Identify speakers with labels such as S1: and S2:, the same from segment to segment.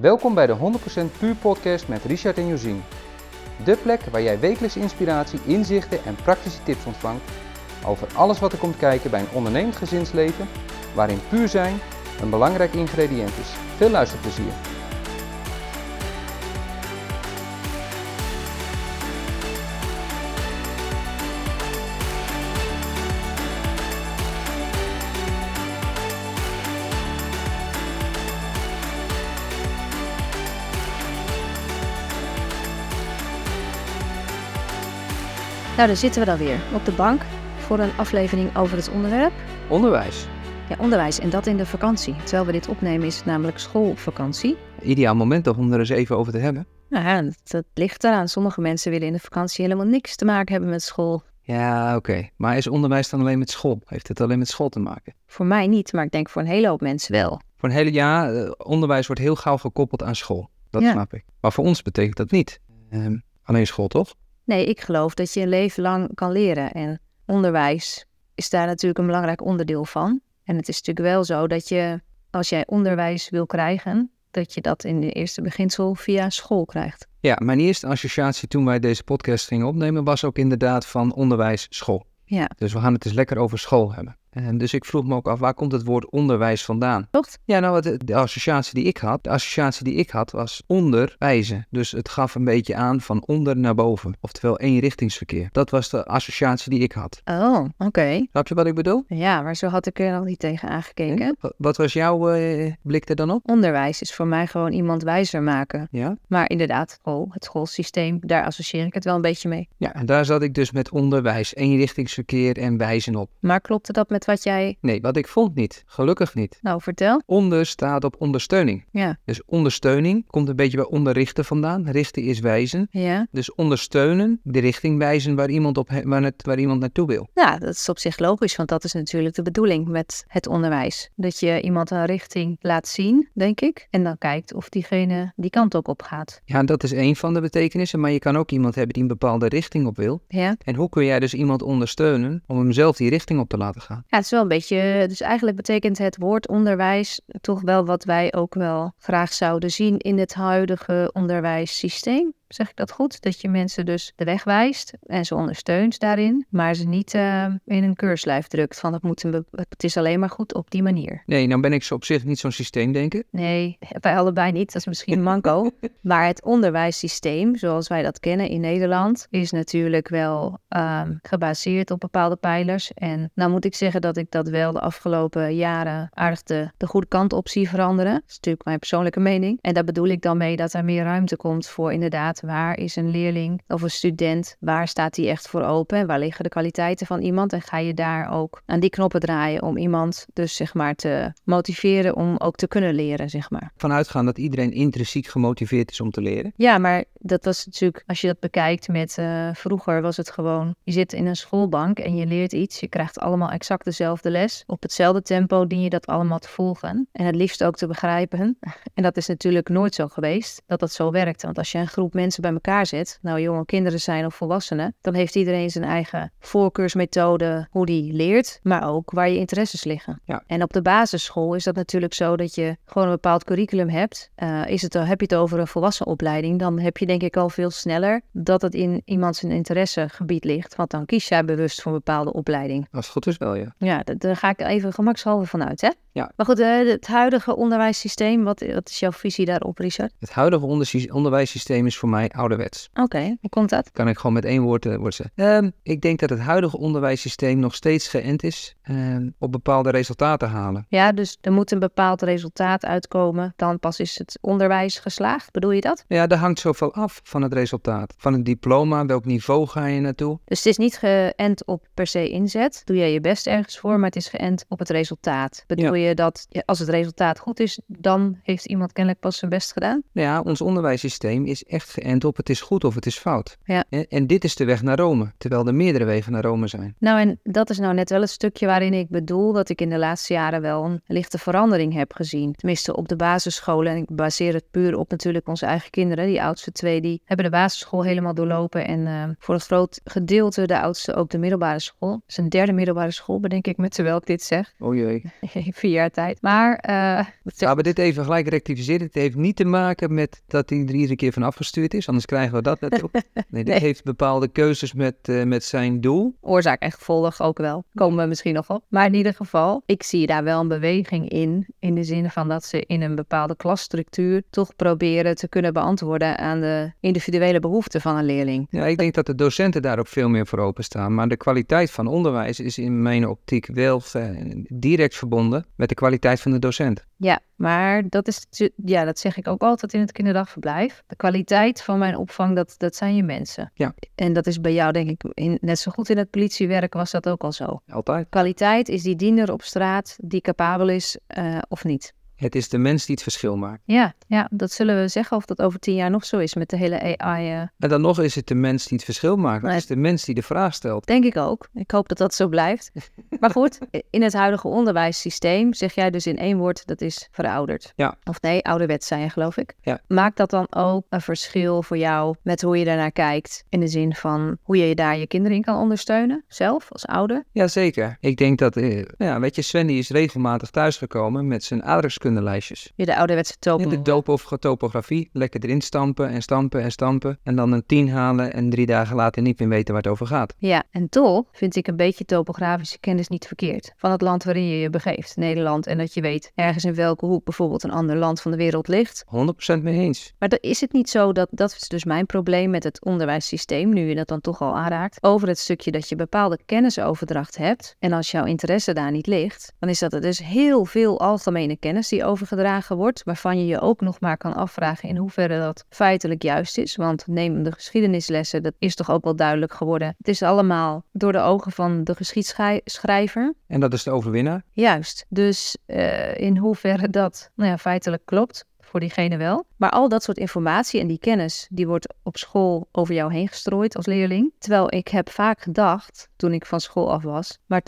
S1: Welkom bij de 100% Puur Podcast met Richard en Josien. De plek waar jij wekelijks inspiratie, inzichten en praktische tips ontvangt over alles wat er komt kijken bij een ondernemend gezinsleven, waarin puur zijn een belangrijk ingrediënt is. Veel luisterplezier.
S2: Nou, daar zitten we dan weer op de bank voor een aflevering over het onderwerp.
S1: Onderwijs.
S2: Ja, onderwijs en dat in de vakantie. Terwijl we dit opnemen is het namelijk schoolvakantie.
S1: Ideaal moment toch om er eens even over te hebben.
S2: Nou ja, dat, dat ligt eraan. Sommige mensen willen in de vakantie helemaal niks te maken hebben met school.
S1: Ja, oké. Maar is onderwijs dan alleen met school? Heeft het alleen met school te maken?
S2: Voor mij niet, maar ik denk voor een hele hoop mensen wel.
S1: Voor een hele jaar, eh, onderwijs wordt heel gauw gekoppeld aan school. Dat
S2: Ja.
S1: snap ik. Maar voor ons betekent dat niet. Ehm, alleen school, toch?
S2: Nee, ik geloof dat je een leven lang kan leren. En onderwijs is daar natuurlijk een belangrijk onderdeel van. En het is natuurlijk wel zo dat je, als jij onderwijs wil krijgen, dat je dat in de eerste beginsel via school krijgt.
S1: Ja, mijn eerste associatie toen wij deze podcast gingen opnemen was ook inderdaad van onderwijs school.
S2: Ja.
S1: Dus we gaan het eens lekker over school hebben. En dus ik vroeg me ook af, waar komt het woord onderwijs vandaan?
S2: Toch?
S1: Ja, nou, de, de associatie die ik had, de associatie die ik had was onderwijzen. Dus het gaf een beetje aan van onder naar boven. Oftewel eenrichtingsverkeer. Dat was de associatie die ik had.
S2: Oh, oké.
S1: Snap je wat ik bedoel?
S2: Ja, maar zo had ik er nog niet tegen aangekeken.
S1: Wa- Wat was jouw eh, blik er dan op?
S2: Onderwijs is voor mij gewoon iemand wijzer maken.
S1: Ja?
S2: Maar inderdaad, school, het schoolsysteem, daar associeer ik het wel een beetje mee.
S1: Ja, en daar zat ik dus met onderwijs, eenrichtingsverkeer en wijzen op.
S2: Maar klopte dat met wat jij...
S1: Nee, wat ik vond niet. Gelukkig niet.
S2: Nou, vertel.
S1: Onder staat op ondersteuning.
S2: Ja,
S1: Dus ondersteuning komt een beetje bij onderrichten vandaan. Richten is wijzen.
S2: ja.
S1: Dus ondersteunen, de richting wijzen waar iemand, op, waar, het, waar iemand naartoe wil.
S2: Ja, dat is op zich logisch, want dat is natuurlijk de bedoeling met het onderwijs. Dat je iemand een richting laat zien, denk ik. En dan kijkt of diegene die kant ook op gaat.
S1: Ja, dat is één van de betekenissen. Maar je kan ook iemand hebben die een bepaalde richting op wil.
S2: Ja,
S1: En hoe kun jij dus iemand ondersteunen om hem zelf die richting op te laten gaan?
S2: Ja, het is wel een beetje. Dus eigenlijk betekent het woord onderwijs toch wel wat wij ook wel graag zouden zien in het huidige onderwijssysteem. Zeg ik dat goed? Dat je mensen dus de weg wijst en ze ondersteunt daarin, maar ze niet eh, in een keurslijf drukt van het, moet een het is alleen maar goed op die manier.
S1: Nee, nou ben ik zo op zich niet zo'n systeemdenker.
S2: Nee, wij allebei niet. Dat is misschien een manco. maar het onderwijssysteem, zoals wij dat kennen in Nederland, is natuurlijk wel ehm, gebaseerd op bepaalde pijlers. En nou moet ik zeggen dat ik dat wel de afgelopen jaren aardig de, de goede kant op zie veranderen. Dat is natuurlijk mijn persoonlijke mening. En daar bedoel ik dan mee dat er meer ruimte komt voor inderdaad, waar is een leerling of een student, waar staat die echt voor open? En waar liggen de kwaliteiten van iemand? En ga je daar ook aan die knoppen draaien om iemand dus zeg maar te motiveren om ook te kunnen leren, zeg maar.
S1: Vanuitgaan dat iedereen intrinsiek gemotiveerd is om te leren.
S2: Ja, maar dat was natuurlijk, als je dat bekijkt met eh, vroeger was het gewoon, je zit in een schoolbank en je leert iets. Je krijgt allemaal exact dezelfde les. Op hetzelfde tempo dien je dat allemaal te volgen. En het liefst ook te begrijpen. En dat is natuurlijk nooit zo geweest, dat dat zo werkt. Want als je een groep mensen bij elkaar zet, nou jonge kinderen zijn of volwassenen, dan heeft iedereen zijn eigen voorkeursmethode hoe die leert, maar ook waar je interesses liggen.
S1: Ja.
S2: En op de basisschool is dat natuurlijk zo dat je gewoon een bepaald curriculum hebt. Eh, is het, heb je het over een volwassenopleiding, dan heb je denk ik al veel sneller dat het in iemand zijn interessegebied ligt. Want dan kies jij bewust voor een bepaalde opleiding.
S1: Als het goed is wel, ja.
S2: Ja, daar ga ik even gemakshalve vanuit, hè?
S1: Ja.
S2: Maar goed, eh, het huidige onderwijssysteem, wat, wat is jouw visie daarop, Richard?
S1: Het huidige onderwijssysteem is voor mij ouderwets.
S2: Oké, hoe komt dat?
S1: Kan ik gewoon met één woord, eh, woord zeggen. Ehm, ik denk dat het huidige onderwijssysteem nog steeds geënt is ehm, op bepaalde resultaten halen.
S2: Ja, dus er moet een bepaald resultaat uitkomen, dan pas is het onderwijs geslaagd. Bedoel je dat?
S1: Ja, daar hangt zoveel af van het resultaat. Van het diploma, welk niveau ga je naartoe?
S2: Dus het is niet geënt op per se inzet. Doe jij je best ergens voor, maar het is geënt op het resultaat. Bedoel je dat ja, als het resultaat goed is, dan heeft iemand kennelijk pas zijn best gedaan?
S1: Nou ja, ons onderwijssysteem is echt geënt end op het is goed of het is fout.
S2: Ja.
S1: En, en dit is de weg naar Rome, terwijl er meerdere wegen naar Rome zijn.
S2: Nou, en dat is nou net wel het stukje waarin ik bedoel dat ik in de laatste jaren wel een lichte verandering heb gezien. Tenminste op de basisscholen. En ik baseer het puur op natuurlijk onze eigen kinderen. Die oudste twee, die hebben de basisschool helemaal doorlopen. En uh, voor een groot gedeelte de oudste ook de middelbare school. Een derde middelbare school, bedenk ik met terwijl ik dit zeg.
S1: O jee.
S2: Vier jaar tijd. Maar... Uh,
S1: Gaan we dit even gelijk rectificeren? Het heeft niet te maken met dat hij er iedere keer van afgestuurd is, anders krijgen we dat natuurlijk. Nee, dit
S2: Nee.
S1: heeft bepaalde keuzes met, eh, met zijn doel.
S2: oorzaak en gevolg ook wel. Komen we misschien nog op. Maar in ieder geval, ik zie daar wel een beweging in. In de zin van dat ze in een bepaalde klasstructuur toch proberen te kunnen beantwoorden aan de individuele behoeften van een leerling.
S1: Ja, ik denk dat de docenten daar ook veel meer voor openstaan. Maar de kwaliteit van onderwijs is in mijn optiek wel eh, direct verbonden met de kwaliteit van de docent.
S2: Ja, maar dat is, ja, dat zeg ik ook altijd in het kinderdagverblijf. De kwaliteit van mijn opvang, dat, dat zijn je mensen.
S1: Ja.
S2: En dat is bij jou, denk ik, in, net zo goed in het politiewerk was dat ook al zo.
S1: Altijd.
S2: Kwaliteit is die diener op straat die capabel is eh, of niet.
S1: Het is de mens die het verschil maakt.
S2: Ja, ja, dat zullen we zeggen of dat over tien jaar nog zo is met de hele AI. eh,
S1: En dan nog is het de mens die het verschil maakt. Het is de mens die de vraag stelt.
S2: denk ik ook. Ik hoop dat dat zo blijft. Maar goed, in het huidige onderwijssysteem zeg jij dus in één woord dat is verouderd.
S1: Ja.
S2: Of nee, ouderwets zijn je geloof ik.
S1: Ja.
S2: Maakt dat dan ook een verschil voor jou met hoe je daarnaar kijkt? In de zin van hoe je daar je kinderen in kan ondersteunen, zelf als ouder?
S1: Jazeker. Ik denk dat, eh, ja, weet je, Sven die is regelmatig thuisgekomen met zijn aardrijkskundelijstjes.
S2: Je de ouderwetse topo.
S1: In de topo of topografie, lekker erin stampen en stampen en stampen. En dan een 10 halen en drie dagen later niet meer weten waar het over gaat.
S2: Ja, en toch vind ik een beetje topografische kennis niet verkeerd. Van het land waarin je je begeeft, Nederland. En dat je weet ergens in welke hoek bijvoorbeeld een ander land van de wereld ligt.
S1: 100% mee eens.
S2: Maar dan is het niet zo dat, dat is dus mijn probleem met het onderwijssysteem, nu je dat dan toch al aanraakt, over het stukje dat je bepaalde kennisoverdracht hebt. En als jouw interesse daar niet ligt, dan is dat er dus heel veel algemene kennis die overgedragen wordt, waarvan je je ook nog maar kan afvragen in hoeverre dat feitelijk juist is. Want neem de geschiedenislessen, dat is toch ook wel duidelijk geworden. Het is allemaal door de ogen van de geschiedschrijver.
S1: En dat is de overwinnaar.
S2: Juist. Dus eh, in hoeverre dat nou ja, feitelijk klopt, voor diegene wel. Maar al dat soort informatie en die kennis, die wordt op school over jou heen gestrooid als leerling. Terwijl ik heb vaak gedacht, toen ik van school af was, maar 80%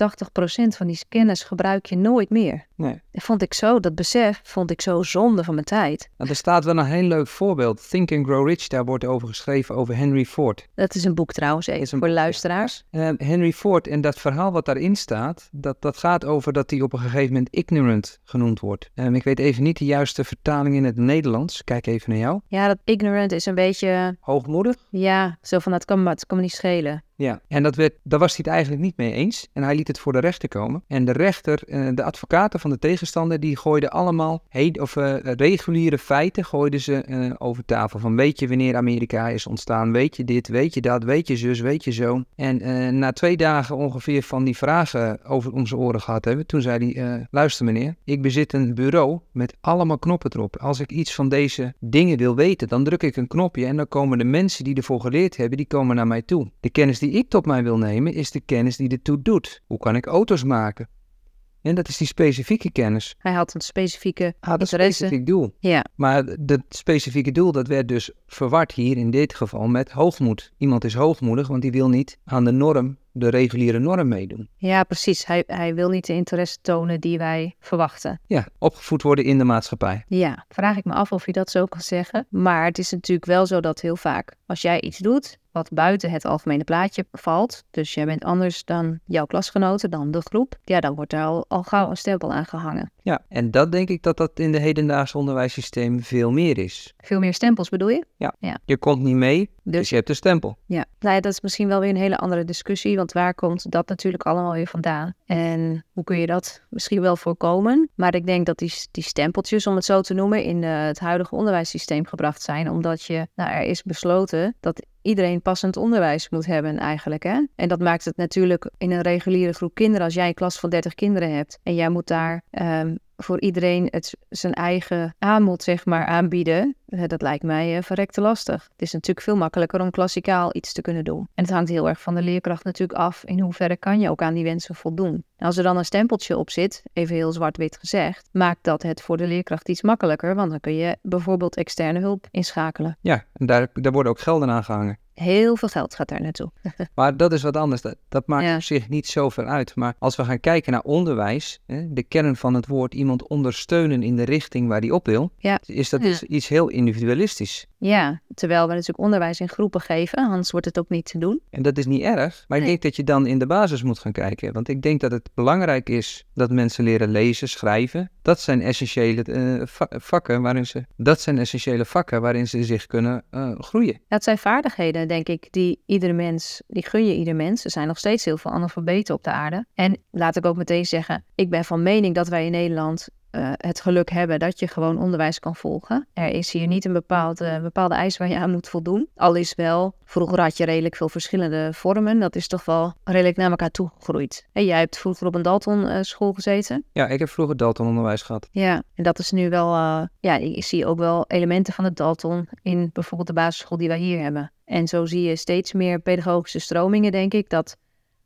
S2: van die kennis gebruik je nooit meer.
S1: Nee.
S2: Dat vond ik zo, dat besef vond ik zo zonde van mijn tijd.
S1: Nou, er staat wel een heel leuk voorbeeld. Think and Grow Rich, daar wordt over geschreven over Henry Ford.
S2: Dat is een boek trouwens, even
S1: een
S2: voor de luisteraars.
S1: Eh, Henry Ford en dat verhaal wat daarin staat, dat, dat gaat over dat hij op een gegeven moment ignorant genoemd wordt. Ehm, ik weet even niet de juiste vertaling in het Nederlands. Kijk even naar jou.
S2: Ja, dat ignorant is een beetje,
S1: Hoogmoedig.
S2: ja, zo van dat kan, het kan me niet schelen.
S1: Ja, en dat werd, daar was hij het eigenlijk niet mee eens. En hij liet het voor de rechter komen. En de rechter, eh, de advocaten van de tegenstander, die gooiden allemaal he- of, eh, reguliere feiten gooiden ze, eh, over tafel. Van weet je wanneer Amerika is ontstaan? Weet je dit? Weet je dat? Weet je zus? Weet je zo? En na twee dagen ongeveer van die vragen over zijn oren gehad hebben, toen zei hij, luister meneer, ik bezit een bureau met allemaal knoppen erop. Als ik iets van deze dingen wil weten, dan druk ik een knopje en dan komen de mensen die ervoor geleerd hebben, die komen naar mij toe. De kennis die ik tot mij wil nemen, is de kennis die ertoe doet. Hoe kan ik auto's maken? En dat is die specifieke kennis.
S2: Hij had een specifieke
S1: is een
S2: interesse.
S1: specifiek doel.
S2: Ja,
S1: Maar dat specifieke doel, dat werd dus verward hier in dit geval met hoogmoed. Iemand is hoogmoedig, want die wil niet aan de norm, de reguliere norm meedoen.
S2: ja precies. Hij, hij wil niet de interesse tonen die wij verwachten.
S1: Ja, opgevoed worden in de maatschappij.
S2: Ja, vraag ik me af of je dat zo kan zeggen. Maar het is natuurlijk wel zo dat heel vaak als jij iets doet wat buiten het algemene plaatje valt, dus jij bent anders dan jouw klasgenoten, dan de groep, ja, dan wordt daar al, al gauw een stempel aan gehangen.
S1: Ja, en dat denk ik dat dat in de hedendaagse onderwijssysteem veel meer is.
S2: Veel meer stempels bedoel je?
S1: Je komt niet mee, dus
S2: Dus
S1: je hebt een stempel.
S2: ja, nou ja, dat is misschien wel weer een hele andere discussie, want waar komt dat natuurlijk allemaal weer vandaan? En hoe kun je dat misschien wel voorkomen? Maar ik denk dat die, die stempeltjes, om het zo te noemen, in eh, het huidige onderwijssysteem gebracht zijn, omdat je, nou, er is besloten dat iedereen passend onderwijs moet hebben eigenlijk. Hè? En dat maakt het natuurlijk in een reguliere groep kinderen, als jij een klas van 30 kinderen hebt en jij moet daar ehm, voor iedereen het zijn eigen aanbod zeg maar aanbieden, eh, dat lijkt mij uh, verrekte lastig. Het is natuurlijk veel makkelijker om klassikaal iets te kunnen doen. En het hangt heel erg van de leerkracht natuurlijk af in hoeverre kan je ook aan die wensen voldoen. En als er dan een stempeltje op zit, even heel zwart-wit gezegd, maakt dat het voor de leerkracht iets makkelijker, want dan kun je bijvoorbeeld externe hulp inschakelen.
S1: Ja, en daar, daar worden ook gelden aan gehangen.
S2: Heel veel geld gaat daar naartoe.
S1: maar dat is wat anders. Dat, dat maakt zich niet zoveel uit. Maar als we gaan kijken naar onderwijs, hè, de kern van het woord iemand ondersteunen in de richting waar die op wil, ja. is dat iets heel individualistisch.
S2: Ja, terwijl we natuurlijk onderwijs in groepen geven, anders wordt het ook niet te doen.
S1: En dat is niet erg, maar ik denk dat je dan in de basis moet gaan kijken. Want ik denk dat het belangrijk is dat mensen leren lezen, schrijven. Dat zijn essentiële uh, vakken waarin ze, dat zijn essentiële vakken waarin ze zich kunnen uh, groeien.
S2: Dat zijn vaardigheden, denk ik, die iedere mens, die gun je ieder mens. Er zijn nog steeds heel veel analfabeten op de aarde. En laat ik ook meteen zeggen, ik ben van mening dat wij in Nederland uh, het geluk hebben dat je gewoon onderwijs kan volgen. Er is hier niet een bepaalde, bepaalde eis waar je aan moet voldoen. Al is wel, vroeger had je redelijk veel verschillende vormen. Dat is toch wel redelijk naar elkaar toegegroeid. En jij hebt vroeger op een Dalton uh, school gezeten.
S1: Ja, ik heb vroeger Dalton onderwijs gehad.
S2: Ja, en dat is nu wel, uh, ja, ik zie ook wel elementen van het Dalton in bijvoorbeeld de basisschool die wij hier hebben. En zo zie je steeds meer pedagogische stromingen, denk ik, dat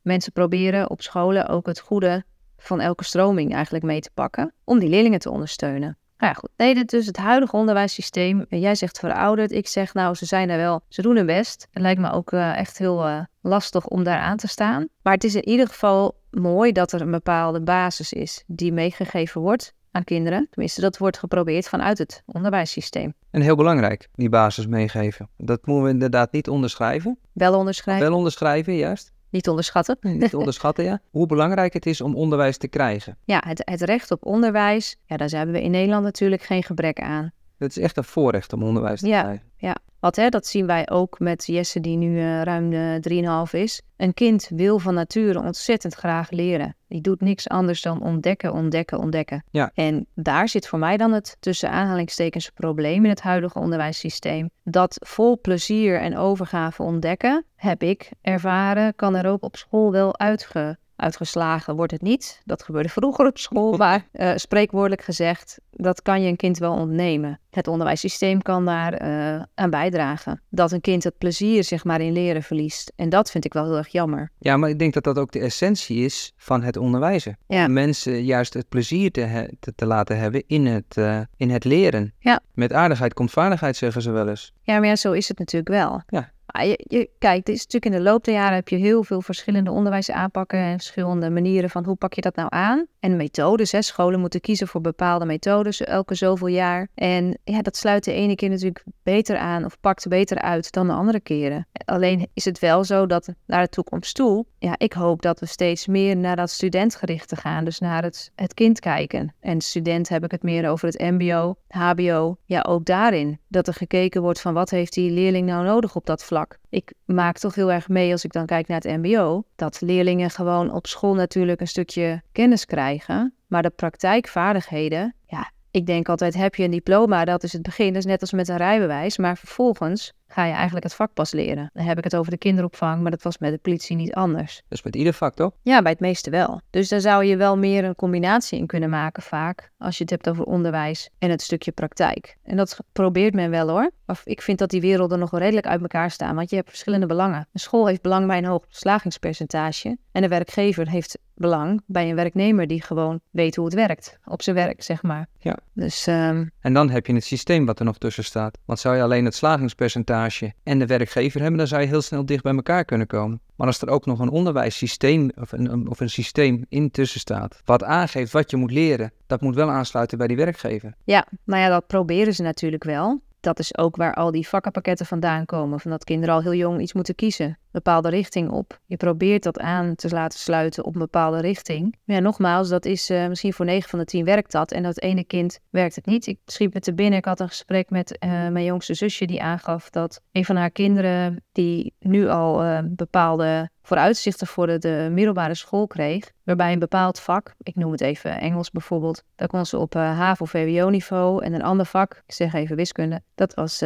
S2: mensen proberen op scholen ook het goede van elke stroming eigenlijk mee te pakken om die leerlingen te ondersteunen. Nou ja, goed. Nee, dus het huidige onderwijssysteem. Jij zegt verouderd. Ik zeg nou, ze zijn er wel. Ze doen hun best. Het lijkt me ook uh, echt heel uh, lastig om daar aan te staan. Maar het is in ieder geval mooi dat er een bepaalde basis is die meegegeven wordt aan kinderen. Tenminste, dat wordt geprobeerd vanuit het onderwijssysteem.
S1: En heel belangrijk, die basis meegeven. Dat moeten we inderdaad niet onderschrijven.
S2: Wel onderschrijven.
S1: Wel onderschrijven, juist.
S2: Niet onderschatten.
S1: Niet onderschatten, ja. Hoe belangrijk het is om onderwijs te krijgen.
S2: Ja, het, het recht op onderwijs, ja, daar hebben we in Nederland natuurlijk geen gebrek aan.
S1: Het is echt een voorrecht om onderwijs te
S2: ja,
S1: krijgen.
S2: Ja, wat hè, dat zien wij ook met Jesse die nu uh, ruim uh, 3,5 is. Een kind wil van nature ontzettend graag leren. Die doet niks anders dan ontdekken, ontdekken, ontdekken.
S1: Ja.
S2: En daar zit voor mij dan het tussen aanhalingstekens probleem in het huidige onderwijssysteem. Dat vol plezier en overgave ontdekken, heb ik ervaren, kan er ook op school wel uitge Uitgeslagen wordt het niet. Dat gebeurde vroeger op school, maar uh, spreekwoordelijk gezegd, dat kan je een kind wel ontnemen. Het onderwijssysteem kan daar uh, aan bijdragen. Dat een kind het plezier zeg maar in leren verliest. En dat vind ik wel heel erg jammer.
S1: Ja, maar ik denk dat dat ook de essentie is van het onderwijzen. Ja. Om mensen juist het plezier te, te, te, laten hebben in het, uh, in het leren.
S2: Ja.
S1: Met aardigheid komt vaardigheid, zeggen ze wel eens.
S2: Ja, maar ja, zo is het natuurlijk wel.
S1: Ja.
S2: Je, je, kijk, dit is natuurlijk in de loop der jaren heb je heel veel verschillende onderwijsaanpakken en verschillende manieren van hoe pak je dat nou aan. En methodes, hè. scholen moeten kiezen voor bepaalde methodes elke zoveel jaar. En ja, dat sluit de ene keer natuurlijk beter aan of pakt beter uit dan de andere keren. Alleen is het wel zo dat naar de toekomst toe, ja, ik hoop dat we steeds meer naar dat studentgerichte gaan. Dus naar het, het kind kijken. En student heb ik het meer over het mbo, hbo. Ja, ook daarin. Dat er gekeken wordt van wat heeft die leerling nou nodig op dat vlak. Ik maak toch heel erg mee als ik dan kijk naar het mbo. Dat leerlingen gewoon op school natuurlijk een stukje kennis krijgen. Maar de praktijkvaardigheden, ja, ik denk altijd, heb je een diploma, dat is het begin. Dat is net als met een rijbewijs. Maar vervolgens ga je eigenlijk het vak pas leren. Dan heb ik het over de kinderopvang, maar dat was met de politie niet anders.
S1: Dus met ieder vak toch?
S2: Ja, bij het meeste wel. Dus daar zou je wel meer een combinatie in kunnen maken vaak. Als je het hebt over onderwijs en het stukje praktijk. En dat probeert men wel hoor. Maar ik vind dat die werelden nog wel redelijk uit elkaar staan. Want je hebt verschillende belangen. Een school heeft belang bij een hoog slagingspercentage. En de werkgever heeft belang bij een werknemer die gewoon weet hoe het werkt. Op zijn werk, zeg maar.
S1: Ja.
S2: Dus, um...
S1: En dan heb je het systeem wat er nog tussen staat. Want zou je alleen het slagingspercentage en de werkgever hebben, dan zou je heel snel dicht bij elkaar kunnen komen. Maar als er ook nog een onderwijssysteem of een, of een systeem intussen staat, wat aangeeft wat je moet leren, dat moet wel aansluiten bij die werkgever.
S2: Ja, nou ja, dat proberen ze natuurlijk wel. Dat is ook waar al die vakkenpakketten vandaan komen. Van dat kinderen al heel jong iets moeten kiezen bepaalde richting op. Je probeert dat aan te laten sluiten op een bepaalde richting. Maar ja, nogmaals, dat is uh, misschien voor 9 van de 10 werkt dat. En dat ene kind werkt het niet. Ik schiep het te binnen. Ik had een gesprek met uh, mijn jongste zusje die aangaf dat een van haar kinderen, die nu al uh, bepaalde vooruitzichten voor de, de, middelbare school kreeg, waarbij een bepaald vak, ik noem het even Engels bijvoorbeeld, daar kon ze op uh, HAVO-VWO-niveau en een ander vak, ik zeg even wiskunde, dat was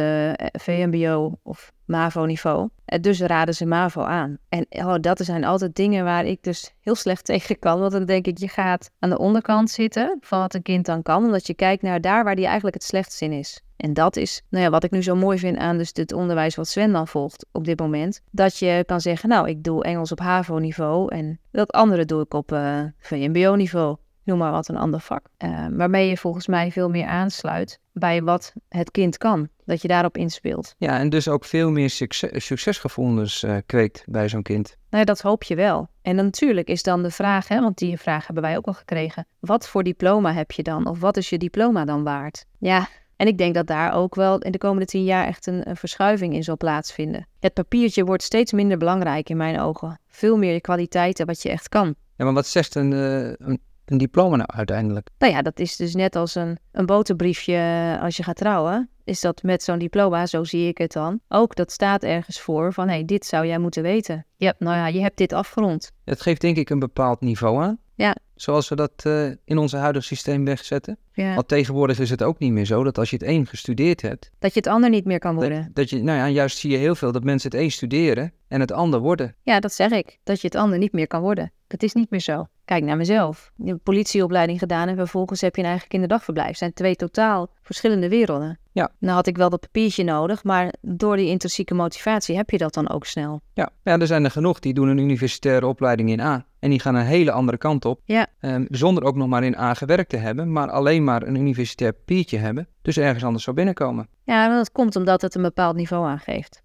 S2: VMBO of MAVO-niveau. Eh, Dus raden ze MAVO aan. En oh, dat zijn altijd dingen waar ik dus heel slecht tegen kan. Want dan denk ik, je gaat aan de onderkant zitten van wat een kind dan kan. Omdat je kijkt naar daar waar die eigenlijk het slechtst in is. En dat is nou ja, wat ik nu zo mooi vind aan dus het onderwijs wat Sven dan volgt op dit moment. Dat je kan zeggen, nou, ik doe Engels op HAVO-niveau en dat andere doe ik op eh VMBO-niveau. Noem maar wat een ander vak. Eh, waarmee je volgens mij veel meer aansluit bij wat het kind kan. Dat je daarop inspeelt.
S1: Ja, en dus ook veel meer succes, succesgevoelens eh, kweekt bij zo'n kind.
S2: Nou ja, dat hoop je wel. En dan natuurlijk is dan de vraag, hè, want die vraag hebben wij ook al gekregen. Wat voor diploma heb je dan? Of wat is je diploma dan waard? Ja, en ik denk dat daar ook wel in de komende tien jaar echt een, een verschuiving in zal plaatsvinden. Het papiertje wordt steeds minder belangrijk in mijn ogen. Veel meer de kwaliteiten wat je echt kan.
S1: Ja, maar wat zegt een, eh, een, een diploma nou uiteindelijk?
S2: Nou ja, dat is dus net als een, een boterbriefje eh, als je gaat trouwen. Is dat met zo'n diploma, zo zie ik het dan. Ook dat staat ergens voor van, hé, hey, dit zou jij moeten weten. Ja, nou ja, je hebt dit afgerond.
S1: Het geeft denk ik een bepaald niveau aan.
S2: Ja.
S1: Zoals we dat eh, in ons huidige systeem wegzetten.
S2: Ja.
S1: Want tegenwoordig is het ook niet meer zo dat als je het één gestudeerd hebt,
S2: Dat je het ander niet meer kan
S1: dat,
S2: worden.
S1: dat je, nou ja, juist zie je heel veel dat mensen het één studeren en het ander worden.
S2: Ja, dat zeg ik. Dat je het ander niet meer kan worden. Dat is niet meer zo. Kijk naar mezelf. Je hebt een politieopleiding gedaan en vervolgens heb je een eigen kinderdagverblijf. Het zijn twee totaal verschillende werelden.
S1: Ja.
S2: Nou had ik wel dat papiertje nodig, maar door die intrinsieke motivatie heb je dat dan ook snel.
S1: Ja, ja er zijn er genoeg die doen een universitaire opleiding in A. En die gaan een hele andere kant op.
S2: Ja.
S1: Ehm, zonder ook nog maar in A gewerkt te hebben, maar alleen maar een universitair papiertje hebben. Dus ergens anders zou binnenkomen.
S2: Ja, dat komt omdat het een bepaald niveau aangeeft.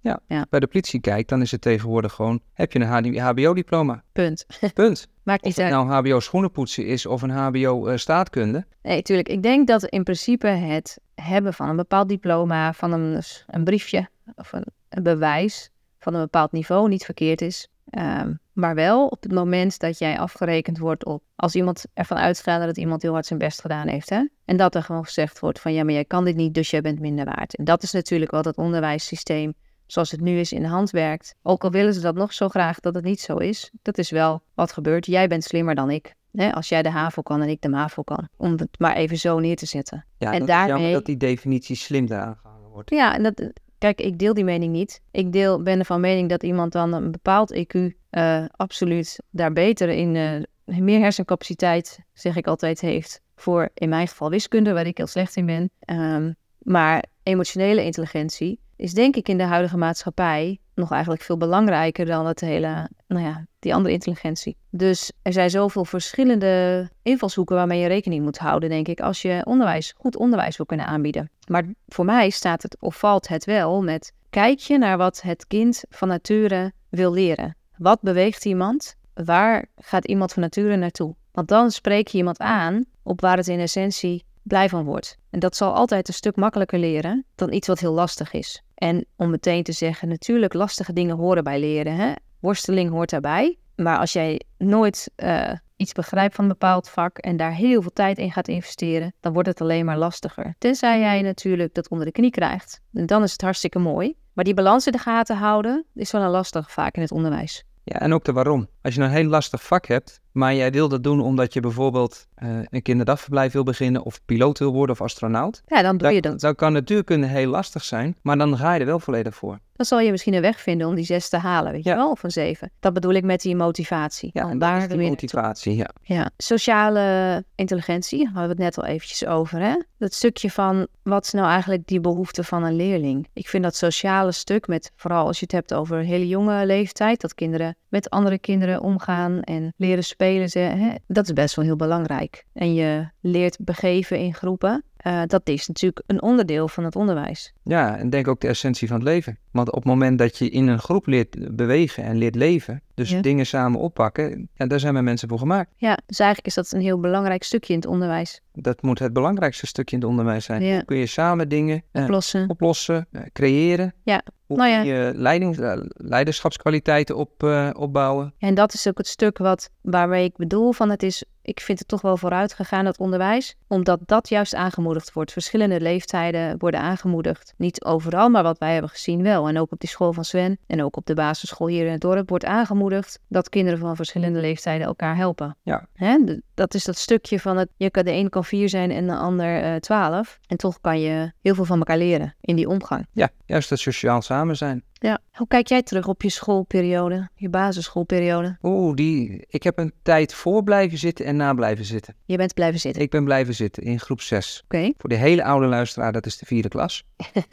S1: Bij de politie kijkt, dan is het tegenwoordig gewoon, heb je een HBO-diploma?
S2: Punt.
S1: Punt.
S2: Maakt
S1: Of
S2: niet
S1: het
S2: uit.
S1: nou HBO schoenenpoetsen is of een HBO eh, staatkunde.
S2: Nee, tuurlijk. Ik denk dat in principe het hebben van een bepaald diploma, van een, een briefje of een, een bewijs van een bepaald niveau niet verkeerd is. Ehm, maar wel op het moment dat jij afgerekend wordt op als iemand ervan uitgaat dat iemand heel hard zijn best gedaan heeft. Hè? En dat er gewoon gezegd wordt van ja, maar jij kan dit niet, dus jij bent minder waard. En dat is natuurlijk wat het onderwijssysteem zoals het nu is in de hand werkt. Ook al willen ze dat nog zo graag dat het niet zo is. Dat is wel wat gebeurt. Jij bent slimmer dan ik. Hè? Als jij de HAVO kan en ik de MAVO kan. Om het maar even zo neer te zetten.
S1: Ja,
S2: En
S1: dat is
S2: daarmee-
S1: dat die definitie slim eraan gehangen wordt.
S2: Ja, en dat, kijk, ik deel die mening niet. Ik deel, ben ervan mening dat iemand dan een bepaald EQ eh, absoluut daar beter in, eh, meer hersencapaciteit, zeg ik altijd, heeft. Voor in mijn geval wiskunde, waar ik heel slecht in ben. Ehm, maar emotionele intelligentie is denk ik in de huidige maatschappij nog eigenlijk veel belangrijker dan het hele, nou ja, die andere intelligentie. Dus er zijn zoveel verschillende invalshoeken waarmee je rekening moet houden, denk ik, als je onderwijs, goed onderwijs wil kunnen aanbieden. Maar voor mij staat het of valt het wel met kijk je naar wat het kind van nature wil leren. Wat beweegt iemand? Waar gaat iemand van nature naartoe? Want dan spreek je iemand aan op waar het in essentie blij van wordt. En dat zal altijd een stuk makkelijker leren dan iets wat heel lastig is. En om meteen te zeggen, natuurlijk lastige dingen horen bij leren. Hè? Worsteling hoort daarbij. Maar als jij nooit eh, iets begrijpt van een bepaald vak en daar heel veel tijd in gaat investeren, dan wordt het alleen maar lastiger. Tenzij jij natuurlijk dat onder de knie krijgt. En dan is het hartstikke mooi. Maar die balans in de gaten houden is wel een lastig vaak in het onderwijs.
S1: Ja, en ook de waarom. Als je nou een heel lastig vak hebt, maar jij wil dat doen omdat je bijvoorbeeld eh, een kinderdagverblijf wil beginnen, of piloot wil worden of astronaut,
S2: Ja, dan doe je dat.
S1: dan kan natuurkunde heel lastig zijn, maar dan ga je er wel volledig voor.
S2: Dan zal je misschien een weg vinden om die zes te halen, weet
S1: Ja.
S2: je wel, of een zeven. Dat bedoel ik met die motivatie.
S1: Ja, en
S2: daar
S1: motivatie, ja.
S2: Ja, sociale intelligentie, hadden we het net al eventjes over, hè? Dat stukje van, wat is nou eigenlijk die behoefte van een leerling? Ik vind dat sociale stuk, met vooral als je het hebt over hele jonge leeftijd, dat kinderen met andere kinderen omgaan en leren spelen, ze, hè? dat is best wel heel belangrijk. En je leert begeven in groepen, Eh, dat is natuurlijk een onderdeel van het onderwijs.
S1: Ja, en denk ook de essentie van het leven. Want op het moment dat je in een groep leert bewegen en leert leven, dus
S2: Ja.
S1: dingen samen oppakken, ja, daar zijn we mensen voor gemaakt.
S2: Ja, dus eigenlijk is dat een heel belangrijk stukje in het onderwijs.
S1: Dat moet het belangrijkste stukje in het onderwijs zijn.
S2: Ja.
S1: Kun je samen dingen eh,
S2: Oplossen.
S1: oplossen, eh, creëren?
S2: Ja.
S1: Hoe
S2: Nou ja.
S1: kun je leidings, eh, leiderschapskwaliteiten op, eh, opbouwen?
S2: En dat is ook het stuk wat, waarmee ik bedoel van het is, ik vind het toch wel vooruit gegaan, dat onderwijs. Omdat dat juist aangemoedigd wordt. Verschillende leeftijden worden aangemoedigd. Niet overal, maar wat wij hebben gezien wel. En ook op die school van Sven en ook op de basisschool hier in het dorp wordt aangemoedigd dat kinderen van verschillende leeftijden elkaar helpen.
S1: Ja.
S2: Hè? Dat is dat stukje van het, je kan, de een kan vier zijn en de ander eh, twaalf. En toch kan je heel veel van elkaar leren in die omgang.
S1: Ja, juist dat sociaal samen zijn.
S2: Ja. Hoe kijk jij terug op je schoolperiode, je basisschoolperiode?
S1: Oeh, die, ik heb een tijd voor blijven zitten en na blijven zitten.
S2: Je bent blijven zitten.
S1: Ik ben blijven zitten in groep 6.
S2: Oké,
S1: Voor de hele oude luisteraar, dat is de vierde klas.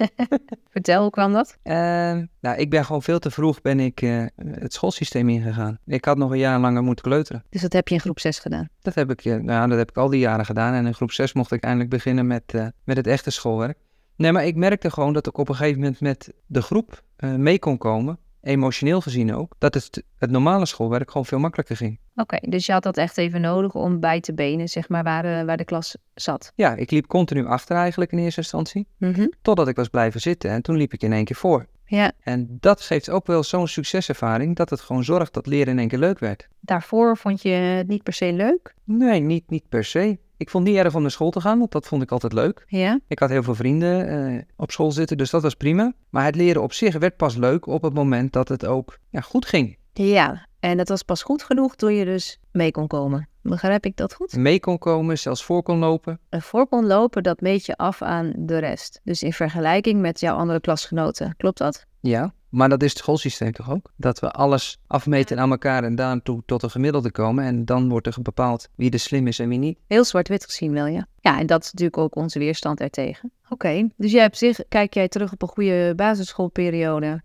S2: vertel, hoe kwam dat?
S1: Ehm, nou, ik ben gewoon veel te vroeg ben ik, eh, het schoolsysteem ingegaan. Ik had nog een jaar langer moeten kleuteren.
S2: Dus dat heb je in groep 6 gedaan.
S1: Dat heb ik, eh, nou, dat heb ik al die jaren gedaan. En in groep 6 mocht ik eindelijk beginnen met, eh, met het echte schoolwerk. Nee, maar ik merkte gewoon dat ik op een gegeven moment met de groep eh, mee kon komen. Emotioneel gezien ook. Dat het, het normale schoolwerk gewoon veel makkelijker ging.
S2: Oké, dus je had dat echt even nodig om bij te benen, zeg maar, waar, eh, waar de klas zat.
S1: Ja, ik liep continu achter eigenlijk in eerste instantie.
S2: Mhm.
S1: Totdat ik was blijven zitten en toen liep ik in één keer voor.
S2: Ja,
S1: En dat geeft ook wel zo'n succeservaring dat het gewoon zorgt dat leren in één keer leuk werd.
S2: daarvoor vond je het niet per se leuk.
S1: Nee, niet, niet per se. Ik vond niet erg om naar school te gaan, want dat vond ik altijd leuk.
S2: Ja,
S1: Ik had heel veel vrienden eh, op school zitten, dus dat was prima. Maar het leren op zich werd pas leuk op het moment dat het ook ja, goed ging.
S2: ja. En dat was pas goed genoeg toen je dus mee kon komen. Begrijp ik dat goed?
S1: Mee kon komen, zelfs voor kon lopen.
S2: Een voor kon lopen, dat meet je af aan de rest. Dus in vergelijking met jouw andere klasgenoten. Klopt dat?
S1: Ja, maar dat is het schoolsysteem toch ook? Dat we alles afmeten aan elkaar en daartoe tot een gemiddelde komen. En dan wordt er bepaald wie er slim is en wie niet.
S2: Heel zwart-wit gezien wel, ja. Ja, en dat is natuurlijk ook onze weerstand ertegen. Oké, dus jij op zich, kijk jij terug op een goede basisschoolperiode.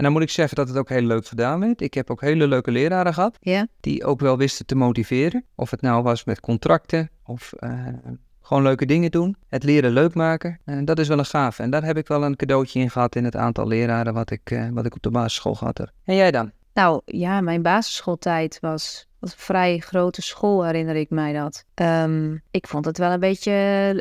S1: En dan moet ik zeggen dat het ook heel leuk gedaan werd. Ik heb ook hele leuke leraren gehad.
S2: Ja?
S1: die ook wel wisten te motiveren. Of het nou was met contracten of eh, gewoon leuke dingen doen. Het leren leuk maken. En dat is wel een gaaf. En daar heb ik wel een cadeautje in gehad in het aantal leraren wat ik, eh, wat ik op de basisschool gehad heb. En jij dan?
S2: Nou ja, mijn basisschooltijd was, was een vrij grote school, herinner ik mij dat. Ehm, ik vond het wel een beetje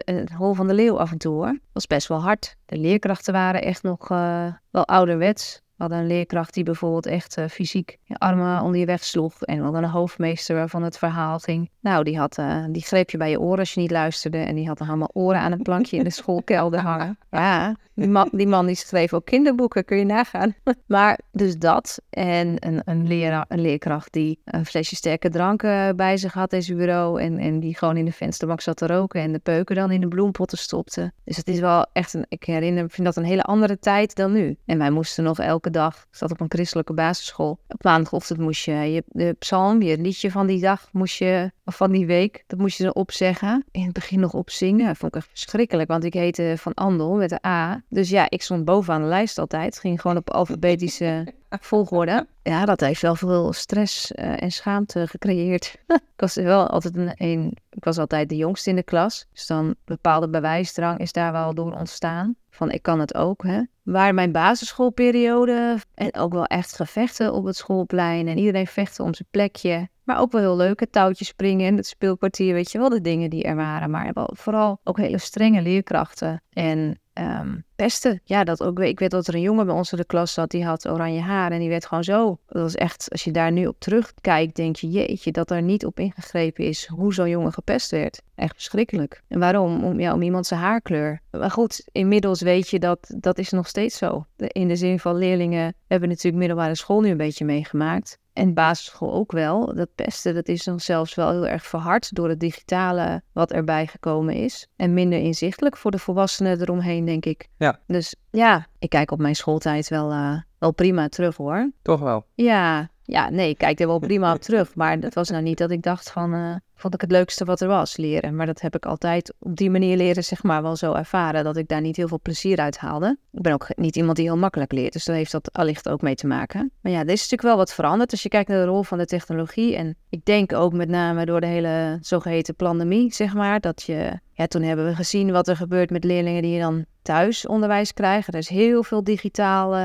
S2: eh, het hol van de leeuw af en toe hoor. Het was best wel hard. De leerkrachten waren echt nog eh, wel ouderwets. We hadden een leerkracht die bijvoorbeeld echt eh, fysiek je armen onder je weg sloeg. En we hadden een hoofdmeester waarvan het verhaal ging. Nou, die, had, eh, die greep je bij je oren als je niet luisterde. En die had dan allemaal oren aan een plankje in de schoolkelder hangen. Ja, die man, die man die schreef ook kinderboeken, kun je nagaan. Maar dus dat. En een, een, leraar, een leerkracht die een flesje sterke drank eh, bij zich had in zijn bureau. En, en die gewoon in de vensterbank zat te roken. En de peuken dan in de bloempotten stopte. Dus het is wel echt een, ik herinner, vind dat een hele andere tijd dan nu. En wij moesten nog elke dag, ik zat op een christelijke basisschool. Op maandagochtend moest je, je de psalm, je liedje van die dag moest je, of van die week, dat moest je dan opzeggen. In het begin nog opzingen. Dat vond ik echt verschrikkelijk, want ik heette Van Andel met de A. Dus ja, ik stond bovenaan de lijst altijd. Ging gewoon op alfabetische volgorde. Ja, dat heeft wel veel stress eh, en schaamte gecreëerd. ik was wel altijd een, een, ik was altijd de jongste in de klas. Dus dan bepaalde bewijsdrang is daar wel door ontstaan. Van ik kan het ook, hè. Waar mijn basisschoolperiode en ook wel echt gevechten op het schoolplein. En iedereen vechten om zijn plekje. Maar ook wel heel leuke touwtjes springen in het speelkwartier. Weet je wel, de dingen die er waren. Maar vooral ook hele strenge leerkrachten. En ehm, pesten. Ja, dat ook. Ik weet dat er een jongen bij ons in de klas zat. Die had oranje haar. En die werd gewoon zo. Dat was echt, als je daar nu op terugkijkt, denk je, jeetje, dat er niet op ingegrepen is hoe zo'n jongen gepest werd. Echt verschrikkelijk. En waarom? Om, ja, om iemand zijn haarkleur. Maar goed, inmiddels weet je dat dat is nog steeds zo. In de zin van leerlingen hebben natuurlijk middelbare school nu een beetje meegemaakt. En basisschool ook wel. Dat pesten, dat is dan zelfs wel heel erg verhard door het digitale wat erbij gekomen is. En minder inzichtelijk voor de volwassenen eromheen, denk ik.
S1: Ja.
S2: Dus ja, ik kijk op mijn schooltijd wel, eh, wel prima terug hoor.
S1: Toch wel.
S2: Ja, ja, nee, ik kijk er wel prima op terug. Maar dat was nou niet dat ik dacht van, eh, vond ik het leukste wat er was, leren. Maar dat heb ik altijd op die manier leren, zeg maar, wel zo ervaren. Dat ik daar niet heel veel plezier uit haalde. Ik ben ook niet iemand die heel makkelijk leert. Dus daar heeft dat allicht ook mee te maken. Maar ja, er is natuurlijk wel wat veranderd. Als je kijkt naar de rol van de technologie. En ik denk ook met name door de hele zogeheten pandemie, zeg maar. Dat je, ja, toen hebben we gezien wat er gebeurt met leerlingen die dan thuis onderwijs krijgen. Er is heel veel digitaal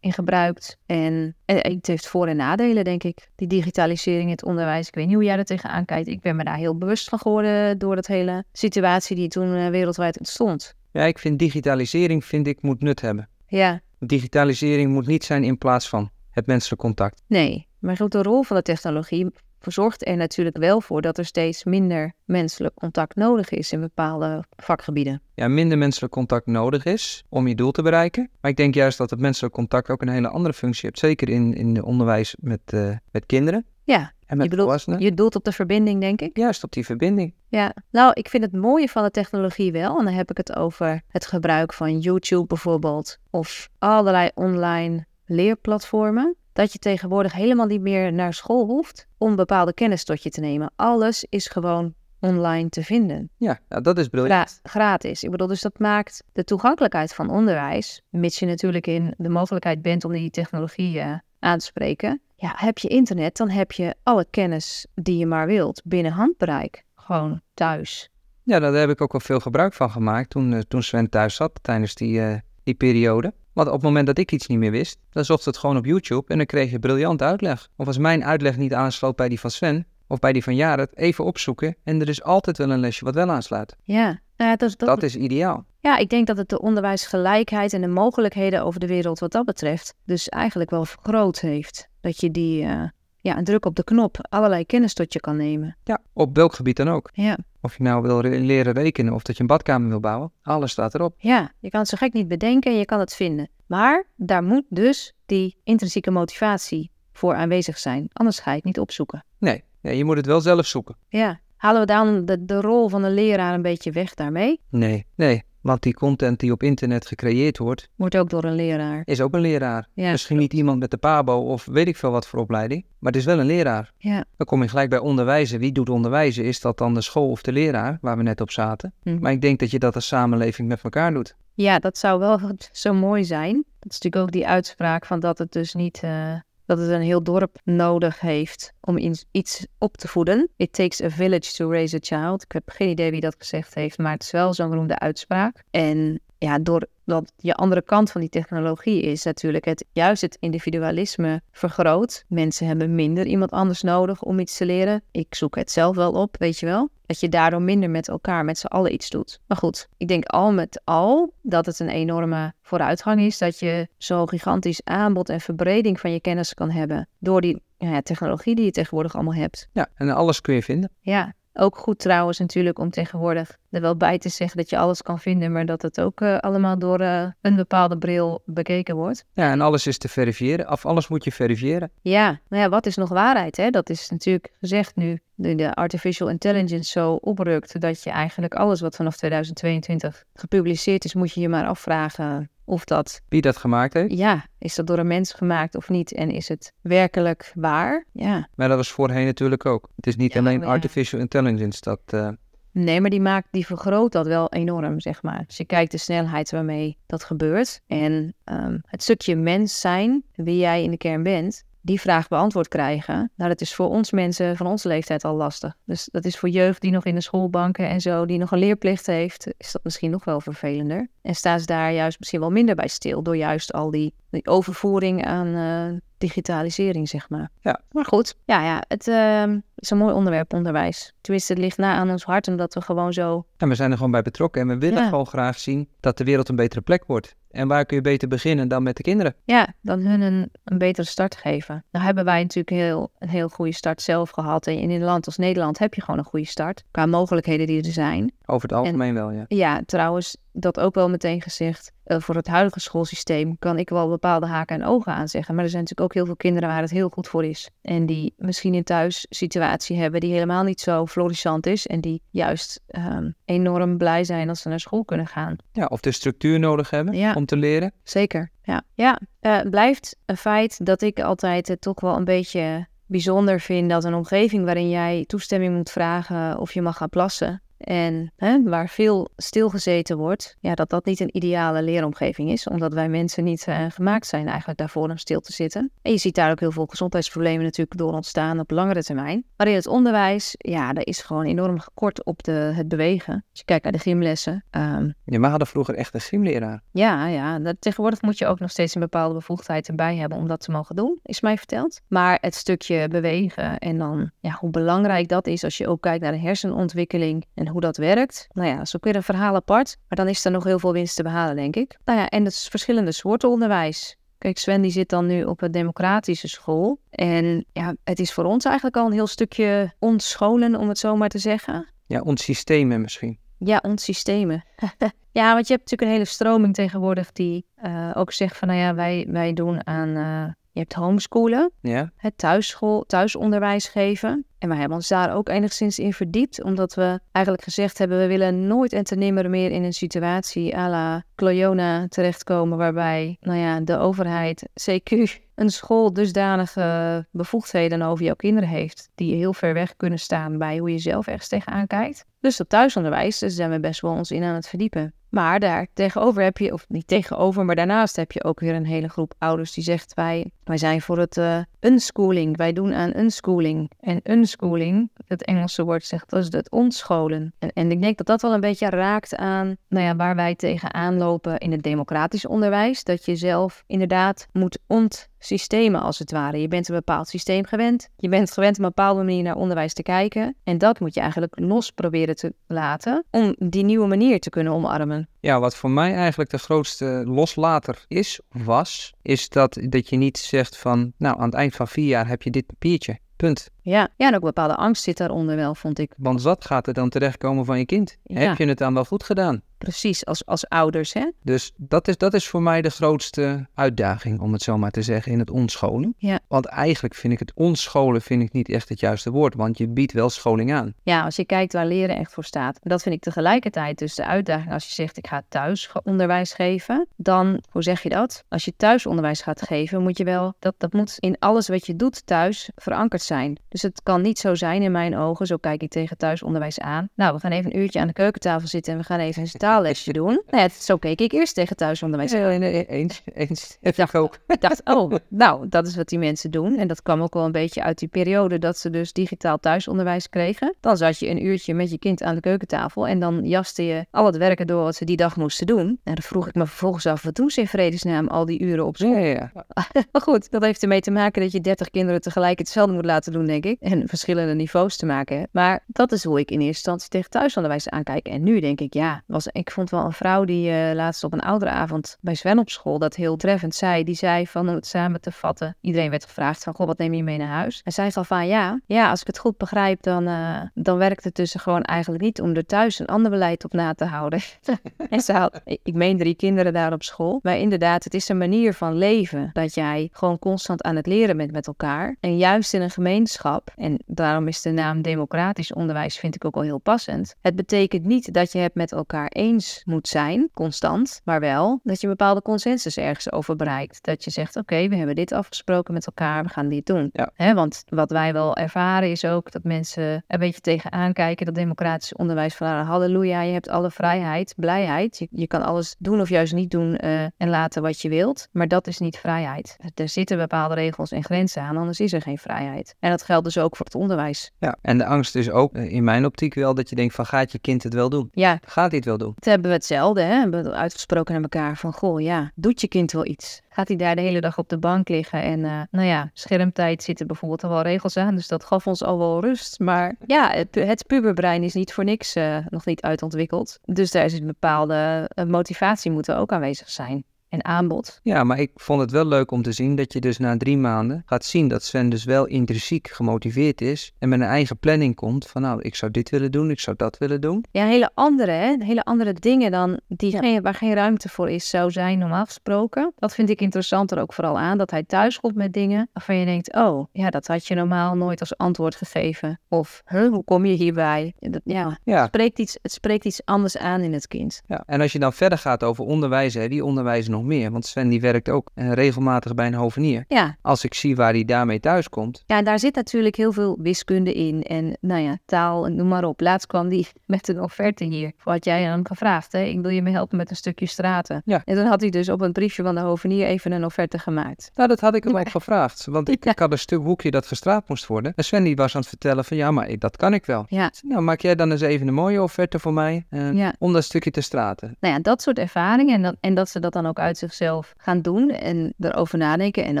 S2: in gebruikt. En eh, het heeft voor- en nadelen, denk ik. Die digitalisering in het onderwijs. Ik weet niet hoe jij er tegenaan kijkt. Ik ben me daar heel bewust van geworden door dat hele situatie die toen eh, wereldwijd ontstond.
S1: Ja, ik vind digitalisering vind ik, moet nut hebben.
S2: Ja,
S1: Digitalisering moet niet zijn in plaats van het menselijk contact.
S2: nee. Maar goed, de rol van de technologie zorgt er natuurlijk wel voor dat er steeds minder menselijk contact nodig is in bepaalde vakgebieden.
S1: Ja, minder menselijk contact nodig is om je doel te bereiken. Maar ik denk juist dat het menselijk contact ook een hele andere functie heeft. Zeker in, in het onderwijs met, eh, met kinderen
S2: Ja,
S1: en met
S2: je bedoelt, je doelt op de verbinding, denk ik.
S1: Juist op die verbinding.
S2: Ja, nou, ik vind het mooie van de technologie wel. En dan heb ik het over het gebruik van YouTube bijvoorbeeld. Of allerlei online leerplatformen, dat je tegenwoordig helemaal niet meer naar school hoeft om bepaalde kennis tot je te nemen. Alles is gewoon online te vinden.
S1: Ja, nou, dat is briljant.
S2: Gra- gratis. Ik bedoel, dus dat maakt de toegankelijkheid van onderwijs, mits je natuurlijk in de mogelijkheid bent om die technologie eh, aan te spreken. Ja, heb je internet, dan heb je alle kennis die je maar wilt binnen handbereik. Gewoon thuis.
S1: Ja, daar heb ik ook wel veel gebruik van gemaakt toen, eh, toen Sven thuis zat tijdens die, eh, die periode. Want op het moment dat ik iets niet meer wist, dan zocht het gewoon op YouTube en dan kreeg je briljant uitleg. Of als mijn uitleg niet aansloot bij die van Sven of bij die van Jared, even opzoeken en er is altijd wel een lesje wat wel aansluit.
S2: Ja, nou ja, dat, is- dat,
S1: Dat is ideaal.
S2: ja, ik denk dat het de onderwijsgelijkheid en de mogelijkheden over de wereld wat dat betreft dus eigenlijk wel vergroot heeft. Dat je die, eh, ja, een druk op de knop, allerlei kennis tot je kan nemen.
S1: Ja, op welk gebied dan ook.
S2: Ja.
S1: Of je nou wil re- leren rekenen of dat je een badkamer wil bouwen, alles staat erop.
S2: Ja, je kan het zo gek niet bedenken en je kan het vinden. Maar daar moet dus die intrinsieke motivatie voor aanwezig zijn. Anders ga je het niet opzoeken.
S1: Nee, nee, je moet het wel zelf zoeken.
S2: Ja, halen we dan de, de rol van de leraar een beetje weg daarmee?
S1: Nee, nee, want die content die op internet gecreëerd wordt,
S2: Wordt ook door een leraar.
S1: is ook een leraar.
S2: Ja,
S1: Misschien niet iemand met de PABO of weet ik veel wat voor opleiding, maar het is wel een leraar.
S2: Ja.
S1: Dan kom je gelijk bij onderwijzen. Wie doet onderwijzen? Is dat dan de school of de leraar, waar we net op zaten?
S2: Mhm.
S1: Maar ik denk dat je dat als samenleving met elkaar doet.
S2: ja, dat zou wel zo mooi zijn. Dat is natuurlijk ook die uitspraak van dat het dus niet... eh, dat het een heel dorp nodig heeft om iets- op te voeden. It takes a village to raise a child. Ik heb geen idee wie dat gezegd heeft, maar het is wel zo'n beroemde uitspraak. En ja, doordat je andere kant van die technologie is natuurlijk het juist het individualisme vergroot. Mensen hebben minder iemand anders nodig om iets te leren. Ik zoek het zelf wel op, weet je wel. Dat je daardoor minder met elkaar, met z'n allen iets doet. Maar goed, ik denk al met al dat het een enorme vooruitgang is. Dat je zo'n gigantisch aanbod en verbreding van je kennis kan hebben. Door die ja, technologie die je tegenwoordig allemaal hebt.
S1: Ja, en alles kun je vinden.
S2: Ja, ook goed trouwens natuurlijk om tegenwoordig er wel bij te zeggen dat je alles kan vinden, maar dat het ook eh, allemaal door eh, een bepaalde bril bekeken wordt.
S1: Ja, en alles is te verifiëren. Of alles moet je verifiëren.
S2: Ja, nou ja, wat is nog waarheid? Hè? Dat is natuurlijk gezegd nu de, de artificial intelligence zo oprukt dat je eigenlijk alles wat vanaf 2022 gepubliceerd is, moet je je maar afvragen of dat,
S1: Wie dat gemaakt heeft.
S2: ja, is dat door een mens gemaakt of niet en is het werkelijk waar? Ja,
S1: Maar dat was voorheen natuurlijk ook. Het is niet
S2: Ja,
S1: alleen
S2: ja.
S1: artificial intelligence dat... eh,
S2: Nee, maar die, maakt, die vergroot dat wel enorm, zeg maar. Als je kijkt de snelheid waarmee dat gebeurt. En ehm, het stukje mens zijn, wie jij in de kern bent, die vraag beantwoord krijgen. Nou, dat is voor ons mensen van onze leeftijd al lastig. Dus dat is voor jeugd die nog in de schoolbanken en zo, die nog een leerplicht heeft, is dat misschien nog wel vervelender. En staan ze daar juist misschien wel minder bij stil door juist al die, die overvoering aan eh, digitalisering, zeg maar.
S1: Ja.
S2: Maar goed, ja, ja het ehm, is een mooi onderwerp, onderwijs. Tenminste, het ligt na aan ons hart, omdat we gewoon zo...
S1: En we zijn er gewoon bij betrokken en we willen
S2: Ja.
S1: gewoon graag zien dat de wereld een betere plek wordt. En waar kun je beter beginnen dan met de kinderen?
S2: Ja, dan hun een, een betere start geven. Nou hebben wij natuurlijk een heel, een heel goede start zelf gehad. En in een land als Nederland heb je gewoon een goede start. Qua mogelijkheden die er zijn.
S1: Over het algemeen wel, ja.
S2: Ja, trouwens, dat ook wel meteen gezegd. eh, voor het huidige schoolsysteem kan ik wel bepaalde haken en ogen aan zeggen. Maar er zijn natuurlijk ook heel veel kinderen waar het heel goed voor is. En die misschien een thuissituatie hebben die helemaal niet zo florissant is. En die juist ehm, enorm blij zijn als ze naar school kunnen gaan.
S1: Ja, of de structuur nodig hebben
S2: Ja.
S1: om te leren.
S2: Zeker, ja. Ja, eh, blijft een feit dat ik altijd het toch wel een beetje bijzonder vind dat een omgeving waarin jij toestemming moet vragen of je mag gaan plassen en hè, waar veel stilgezeten wordt, ja, dat dat niet een ideale leeromgeving is, omdat wij mensen niet eh, gemaakt zijn eigenlijk daarvoor om stil te zitten. En je ziet daar ook heel veel gezondheidsproblemen natuurlijk door ontstaan op langere termijn. Maar in het onderwijs, ja, er is gewoon enorm gekort op de, het bewegen. Als je kijkt naar de gymlessen, ehm,
S1: Ja, we hadden vroeger echt een gymleraar.
S2: ja, ja. Dat, tegenwoordig moet je ook nog steeds een bepaalde bevoegdheid erbij hebben om dat te mogen doen, is mij verteld. Maar het stukje bewegen en dan ja, hoe belangrijk dat is als je ook kijkt naar de hersenontwikkeling en hoe dat werkt. Nou ja, dat is ook weer een verhaal apart. Maar dan is er nog heel veel winst te behalen, denk ik. Nou ja, en dat is verschillende soorten onderwijs. Kijk, Sven die zit dan nu op een democratische school. En ja, het is voor ons eigenlijk al een heel stukje ontscholen, om het zo maar te zeggen.
S1: Ja, ons systemen misschien.
S2: Ja, ons systemen. ja, want je hebt natuurlijk een hele stroming tegenwoordig die eh, ook zegt van, nou ja, wij, wij doen aan, eh, je hebt homeschoolen,
S1: Ja,
S2: het thuisschool, thuisonderwijs geven. En wij hebben ons daar ook enigszins in verdiept, omdat we eigenlijk gezegd hebben: we willen nooit en te nimmer meer in een situatie à la Cloyona terechtkomen, waarbij nou ja, de overheid, CQ, een school dusdanige bevoegdheden over jouw kinderen heeft, die heel ver weg kunnen staan bij hoe je zelf ergens tegenaan kijkt. Dus op thuisonderwijs daar zijn we best wel ons in aan het verdiepen. Maar daar tegenover heb je, of niet tegenover, maar daarnaast heb je ook weer een hele groep ouders die zegt: wij, wij zijn voor het uh, unschooling. Wij doen aan unschooling. En unschooling, het Engelse woord zegt, dat is het ontscholen. En, ik denk dat dat wel een beetje raakt aan nou ja, waar wij tegenaan lopen in het democratisch onderwijs. Dat je zelf inderdaad moet ont systemen als het ware. Je bent een bepaald systeem gewend. Je bent gewend op een bepaalde manier naar onderwijs te kijken. En dat moet je eigenlijk los proberen te laten om die nieuwe manier te kunnen omarmen.
S1: Ja, wat voor mij eigenlijk de grootste loslater is, was, is dat, dat je niet zegt van, nou, aan het eind van vier jaar heb je dit papiertje. Punt.
S2: Ja, ja, en ook bepaalde angst zit daaronder wel, vond ik.
S1: Want wat gaat er dan terechtkomen van je kind? Heb je het dan wel goed gedaan?
S2: Precies, als, als ouders, hè?
S1: Dus dat is, dat is voor mij de grootste uitdaging, om het zo maar te zeggen, in het onscholen.
S2: Ja.
S1: Want eigenlijk vind ik het onscholen vind ik niet echt het juiste woord, want je biedt wel scholing aan.
S2: Ja, als je kijkt waar leren echt voor staat. Dat vind ik tegelijkertijd dus de uitdaging als je zegt ik ga thuisonderwijs geven. Dan, hoe zeg je dat? Als je thuisonderwijs gaat geven, moet je wel, dat, dat moet in alles wat je doet thuis verankerd zijn. Dus het kan niet zo zijn in mijn ogen, zo kijk ik tegen thuisonderwijs aan. Nou, we gaan even een uurtje aan de keukentafel zitten en we gaan even een taallesje doen. Nou ja, zo keek ik eerst tegen thuisonderwijs
S1: aan. Ja, nee, eens, eens. Ik dacht, ook.
S2: ik dacht, oh, nou, dat is wat die mensen doen. En dat kwam ook wel een beetje uit die periode dat ze dus digitaal thuisonderwijs kregen. Dan zat je een uurtje met je kind aan de keukentafel en dan jaste je al het werken door wat ze die dag moesten doen. En dan vroeg ik me vervolgens af, wat doen ze in vredesnaam al die uren op school?
S1: Ja, ja, ja.
S2: maar goed, dat heeft ermee te maken dat je 30 kinderen tegelijk hetzelfde moet laten doen, denk ik. En verschillende niveaus te maken. Maar dat is hoe ik in eerste instantie tegen thuisonderwijs aankijk. En nu denk ik, ja, was, ik vond wel een vrouw die uh, laatst op een oudere avond bij Sven op school dat heel treffend zei. Die zei van het samen te vatten. Iedereen werd gevraagd van, goh, wat neem je mee naar huis? En zij gaf aan, ja, ja, als ik het goed begrijp, dan, uh, dan werkt het tussen gewoon eigenlijk niet om er thuis een ander beleid op na te houden. en ze had, ik meen drie kinderen daar op school. Maar inderdaad, het is een manier van leven dat jij gewoon constant aan het leren bent met elkaar. En juist in een gemeenschap, en daarom is de naam democratisch onderwijs vind ik ook al heel passend. Het betekent niet dat je het met elkaar eens moet zijn, constant, maar wel dat je een bepaalde consensus ergens over bereikt. Dat je zegt, oké, we hebben dit afgesproken met elkaar, we gaan dit doen.
S1: Ja.
S2: want wat wij wel ervaren is ook dat mensen een beetje tegenaan kijken dat democratisch onderwijs van ah, halleluja, je hebt alle vrijheid, blijheid. Je, je kan alles doen of juist niet doen uh, en laten wat je wilt, maar dat is niet vrijheid. Er zitten bepaalde regels en grenzen aan, anders is er geen vrijheid. En dat geldt dus ook voor het onderwijs.
S1: Ja, en de angst is ook uh, in mijn optiek wel dat je denkt van gaat je kind het wel doen?
S2: Ja.
S1: Gaat hij het wel doen?
S2: Het hebben we hetzelfde, hè? We hebben uitgesproken naar elkaar van goh, ja, doet je kind wel iets? Gaat hij daar de hele dag op de bank liggen en uh, nou ja, schermtijd zitten bijvoorbeeld al wel regels aan, dus dat gaf ons al wel rust. Maar ja, het, het puberbrein is niet voor niks uh, nog niet uitontwikkeld. Dus daar is een bepaalde motivatie moeten ook aanwezig zijn en aanbod.
S1: Ja, maar ik vond het wel leuk om te zien dat je dus na drie maanden gaat zien dat Sven dus wel intrinsiek gemotiveerd is en met een eigen planning komt van nou, ik zou dit willen doen, ik zou dat willen doen.
S2: Ja, hele andere, hè? hele andere dingen dan die ja. geen, waar geen ruimte voor is, zou zijn normaal gesproken. Dat vind ik interessanter ook vooral aan, dat hij thuis komt met dingen waarvan je denkt, oh, ja, dat had je normaal nooit als antwoord gegeven. Of, huh, hoe kom je hierbij? Dat, ja,
S1: ja.
S2: Het, spreekt iets, het spreekt iets anders aan in het kind.
S1: Ja, en als je dan verder gaat over onderwijs, hè, die onderwijs nog meer. Want Sven die werkt ook uh, regelmatig bij een hovenier.
S2: Ja.
S1: Als ik zie waar hij daarmee thuis komt.
S2: Ja, daar zit natuurlijk heel veel wiskunde in. En nou ja, taal, noem maar op. Laatst kwam die met een offerte hier. Wat jij aan hem gevraagd. Hè? Ik wil je me helpen met een stukje straten.
S1: Ja.
S2: En dan had hij dus op een briefje van de hovenier even een offerte gemaakt.
S1: Nou, dat had ik hem ook gevraagd. Want ik, ja. ik had een stuk hoekje dat gestraat moest worden. En Sven die was aan het vertellen van ja, maar ik, dat kan ik wel.
S2: Ja.
S1: Nou, maak jij dan eens even een mooie offerte voor mij. Uh,
S2: ja.
S1: Om dat stukje te straten.
S2: Nou ja, dat soort ervaringen. En dat, en dat ze dat dan ook uit zichzelf gaan doen en erover nadenken. En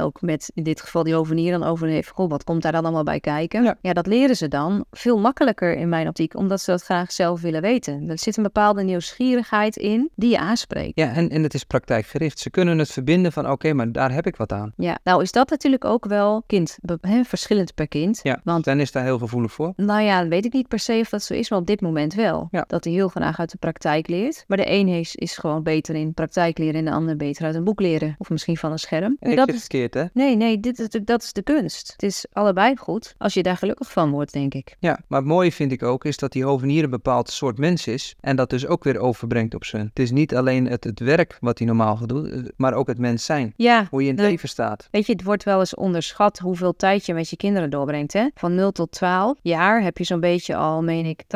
S2: ook met in dit geval die hovenier dan over heeft, goh, wat komt daar dan allemaal bij kijken?
S1: Ja.
S2: ja. dat leren ze dan veel makkelijker in mijn optiek, omdat ze dat graag zelf willen weten. Er zit een bepaalde nieuwsgierigheid in die je aanspreekt.
S1: Ja, en, en het is praktijkgericht. Ze kunnen het verbinden van, oké, okay, maar daar heb ik wat aan.
S2: Ja, nou is dat natuurlijk ook wel kind, he, verschillend per kind.
S1: Ja, want dan is daar heel gevoelig voor.
S2: Nou ja, weet ik niet per se of dat zo is, maar op dit moment wel.
S1: Ja.
S2: Dat hij heel graag uit de praktijk leert. Maar de een is, is gewoon beter in praktijk leren en de ander beter uit een boek leren. Of misschien van een scherm.
S1: En
S2: dat is,
S1: verkeerd, hè?
S2: nee, nee, dit is, dat is de kunst. Het is allebei goed als je daar gelukkig van wordt, denk ik.
S1: Ja, maar het mooie vind ik ook is dat die hovenier een bepaald soort mens is en dat dus ook weer overbrengt op zijn. Het is niet alleen het, het werk wat hij normaal gaat doen, eh, maar ook het mens zijn.
S2: Ja,
S1: Hoe je in het leven staat.
S2: Weet je, het wordt wel eens onderschat hoeveel tijd je met je kinderen doorbrengt. Hè? Van 0 tot 12 jaar heb je zo'n beetje al, meen ik, 80%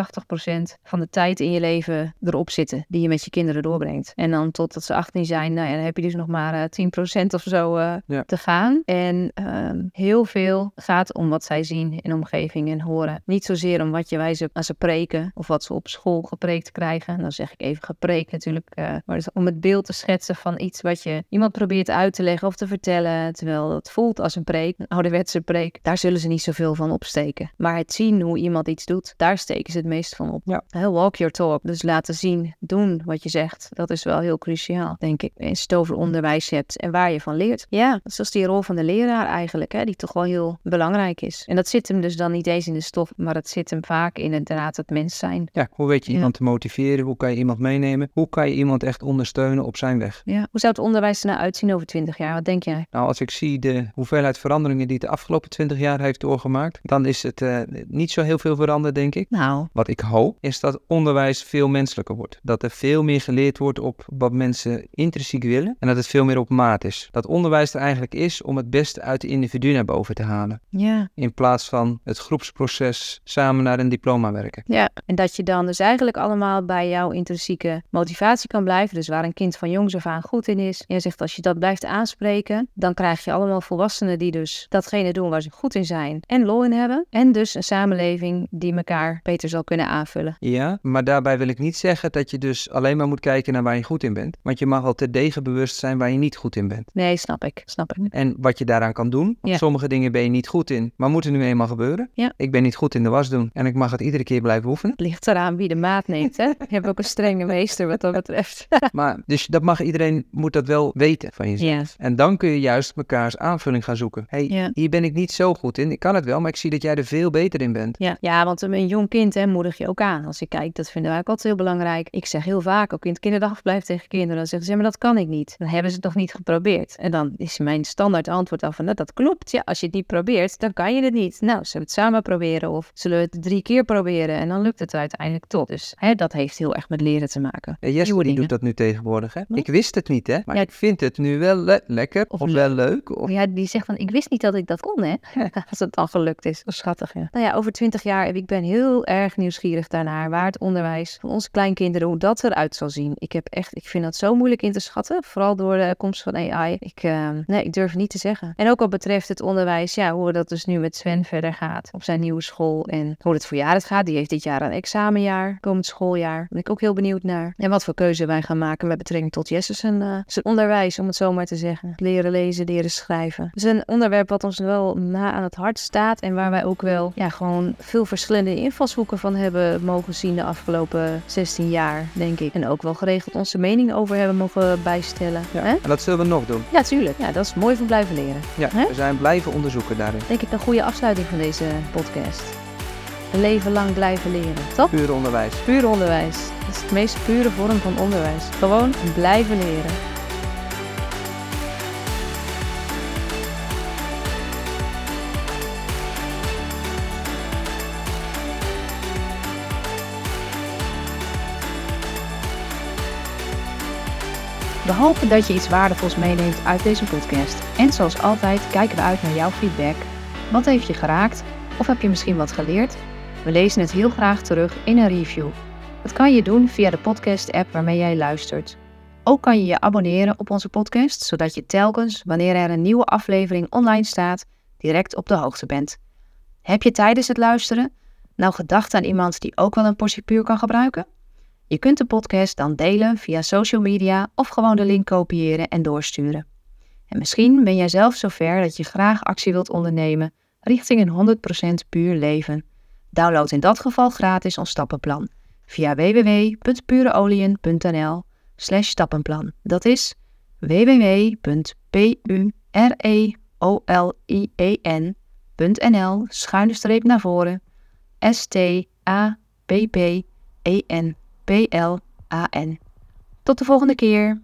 S2: van de tijd in je leven erop zitten die je met je kinderen doorbrengt. En dan totdat ze 18 zijn, nou ja, dan heb je dus nog maar eh, 10% of zo eh,
S1: Ja.
S2: te gaan. En ehm, heel veel gaat om wat zij zien in omgeving en horen. Niet zozeer om wat je wij ze, aan ze preken of wat ze op school gepreekt krijgen. En dan zeg ik even gepreekt natuurlijk, eh, maar om het beeld te schetsen van iets wat je iemand probeert uit te leggen of te vertellen, terwijl het voelt als een preek, een ouderwetse preek. Daar zullen ze niet zoveel van opsteken. Maar het zien hoe iemand iets doet, daar steken ze het meest van op.
S1: Ja.
S2: Hè, walk your talk. Dus laten zien, doen wat je zegt. Dat is wel heel cruciaal, denk ik. Als je het over onderwijs hebt en waar je van leert. Ja, dat is dus die rol van de leraar eigenlijk, hè, die toch wel heel belangrijk is. En dat zit hem dus dan niet eens in de stof, maar dat zit hem vaak in inderdaad het mens zijn.
S1: Ja, hoe weet je
S2: Ja.
S1: iemand te motiveren? Hoe kan je iemand meenemen? Hoe kan je iemand echt ondersteunen op zijn weg?
S2: Ja. Hoe zou het onderwijs er nou uitzien over 20 jaar? Wat denk jij?
S1: Nou, als ik zie de hoeveelheid veranderingen die het de afgelopen 20 jaar heeft doorgemaakt, dan is het eh, niet zo heel veel veranderd, denk ik.
S2: Nou,
S1: Wat ik hoop, is dat onderwijs veel menselijker wordt. Dat er veel meer geleerd wordt op wat mensen intrinsiek willen en dat het veel meer op maat is. Dat onderwijs er eigenlijk is om het beste uit de individu naar boven te halen.
S2: ja.
S1: In plaats van het groepsproces samen naar een diploma werken.
S2: Ja, en dat je dan dus eigenlijk allemaal bij jouw intrinsieke motivatie kan blijven. Dus waar een kind van jongs af aan goed in is. En je zegt als je dat blijft aanspreken, dan krijg je allemaal volwassenen die dus datgene doen waar ze goed in zijn en lol in hebben. En dus een samenleving die elkaar beter zal kunnen aanvullen.
S1: Ja, maar daarbij wil ik niet zeggen dat je dus alleen maar moet kijken naar waar je goed in bent. Want je mag al terdege bewust zijn waar je niet goed in bent.
S2: Nee, snap ik. Snap ik.
S1: En wat je daaraan kan doen.
S2: Ja.
S1: Sommige dingen ben je niet goed in, maar moeten nu eenmaal gebeuren.
S2: Ja.
S1: Ik ben niet goed in de was doen en ik mag het iedere keer blijven oefenen.
S2: Het ligt eraan wie de maat neemt, hè? Je hebt ook een strenge meester wat dat betreft.
S1: Maar dus dat mag iedereen, moet dat wel weten van jezelf.
S2: Ja.
S1: En dan kun je juist mekaars aanvulling gaan zoeken. hey,
S2: Ja.
S1: hier ben ik niet zo goed in. Ik kan het wel, maar ik zie dat jij er veel beter in bent.
S2: Ja, ja, want een jong kind hè, moedig je ook aan. Als je kijkt, dat vinden wij ook altijd heel belangrijk. Ik zeg heel vaak, ook in het kinderdagverblijf tegen kinderen, dan zeggen ze, ja, maar dat kan ik niet. Dan hebben ze het nog niet geprobeerd. En dan is mijn standaard antwoord af van, nou, dat klopt. Ja, als je het niet probeert, dan kan je het niet. Nou, zullen we het samen proberen of zullen we het drie keer proberen en dan lukt het uiteindelijk toch. Dus hè, dat heeft heel erg met leren te maken. Nieuwe
S1: die doet dat nu tegenwoordig. Hè? Ik wist het niet, hè? Maar
S2: Ja.
S1: ik vind het nu wel le- lekker of,
S2: Of
S1: wel leuk. Of...
S2: Ja, die zegt van, ik wist niet dat ik dat kon, hè. Als het dan gelukt is schattig, ja. Nou ja, over twintig jaar, ik ben heel erg nieuwsgierig daarnaar. Waar het onderwijs van onze kleinkinderen, hoe dat eruit zal zien. Ik heb echt, ik vind dat zo moeilijk in te schatten. Vooral door de komst van AI. Ik, eh, nee, ik durf niet te zeggen. En ook wat betreft het onderwijs, ja, hoe dat dus nu met Sven verder gaat. Op zijn nieuwe school. En hoe het voor het gaat. Die heeft dit jaar een examenjaar, komend schooljaar. Ben ik ook heel benieuwd naar. En wat voor keuze wij gaan maken met betrekking tot Jesse zijn, eh, zijn onderwijs, om het zo maar te zeggen. Leren lezen, leren schrijven. Het is een onderwerp wat ons wel na aan het hart staat. En waar wij ook wel ja, gewoon veel verschillende invalshoeken van hebben mogen zien de afgelopen 16 jaar, denk ik. En ook wel geregeld onze mening over hebben mogen bijstellen.
S1: Ja.
S2: Hè?
S1: En dat zullen we nog doen.
S2: Ja, tuurlijk. Ja, dat is mooi van blijven leren.
S1: Ja,
S2: Hè?
S1: we zijn blijven onderzoeken daarin.
S2: Denk ik een goede afsluiting van deze podcast. Een leven lang blijven leren. Toch?
S1: Puur onderwijs.
S2: Puur onderwijs. Dat is de meest pure vorm van onderwijs. Gewoon blijven leren. We hopen dat je iets waardevols meeneemt uit deze podcast. En zoals altijd kijken we uit naar jouw feedback. Wat heeft je geraakt? Of heb je misschien wat geleerd? We lezen het heel graag terug in een review. Dat kan je doen via de podcast-app waarmee jij luistert. Ook kan je je abonneren op onze podcast, zodat je telkens, wanneer er een nieuwe aflevering online staat, direct op de hoogte bent. Heb je tijdens het luisteren nou gedacht aan iemand die ook wel een portie puur kan gebruiken? Je kunt de podcast dan delen via social media of gewoon de link kopiëren en doorsturen. En misschien ben jij zelf zover dat je graag actie wilt ondernemen richting een 100% puur leven. Download in dat geval gratis ons stappenplan via www.pureolien.nl slash stappenplan. Dat is www.pureolien.nl schuine streep naar voren S-T-A-P-P-E-N-P-L-A-N. Tot de volgende keer.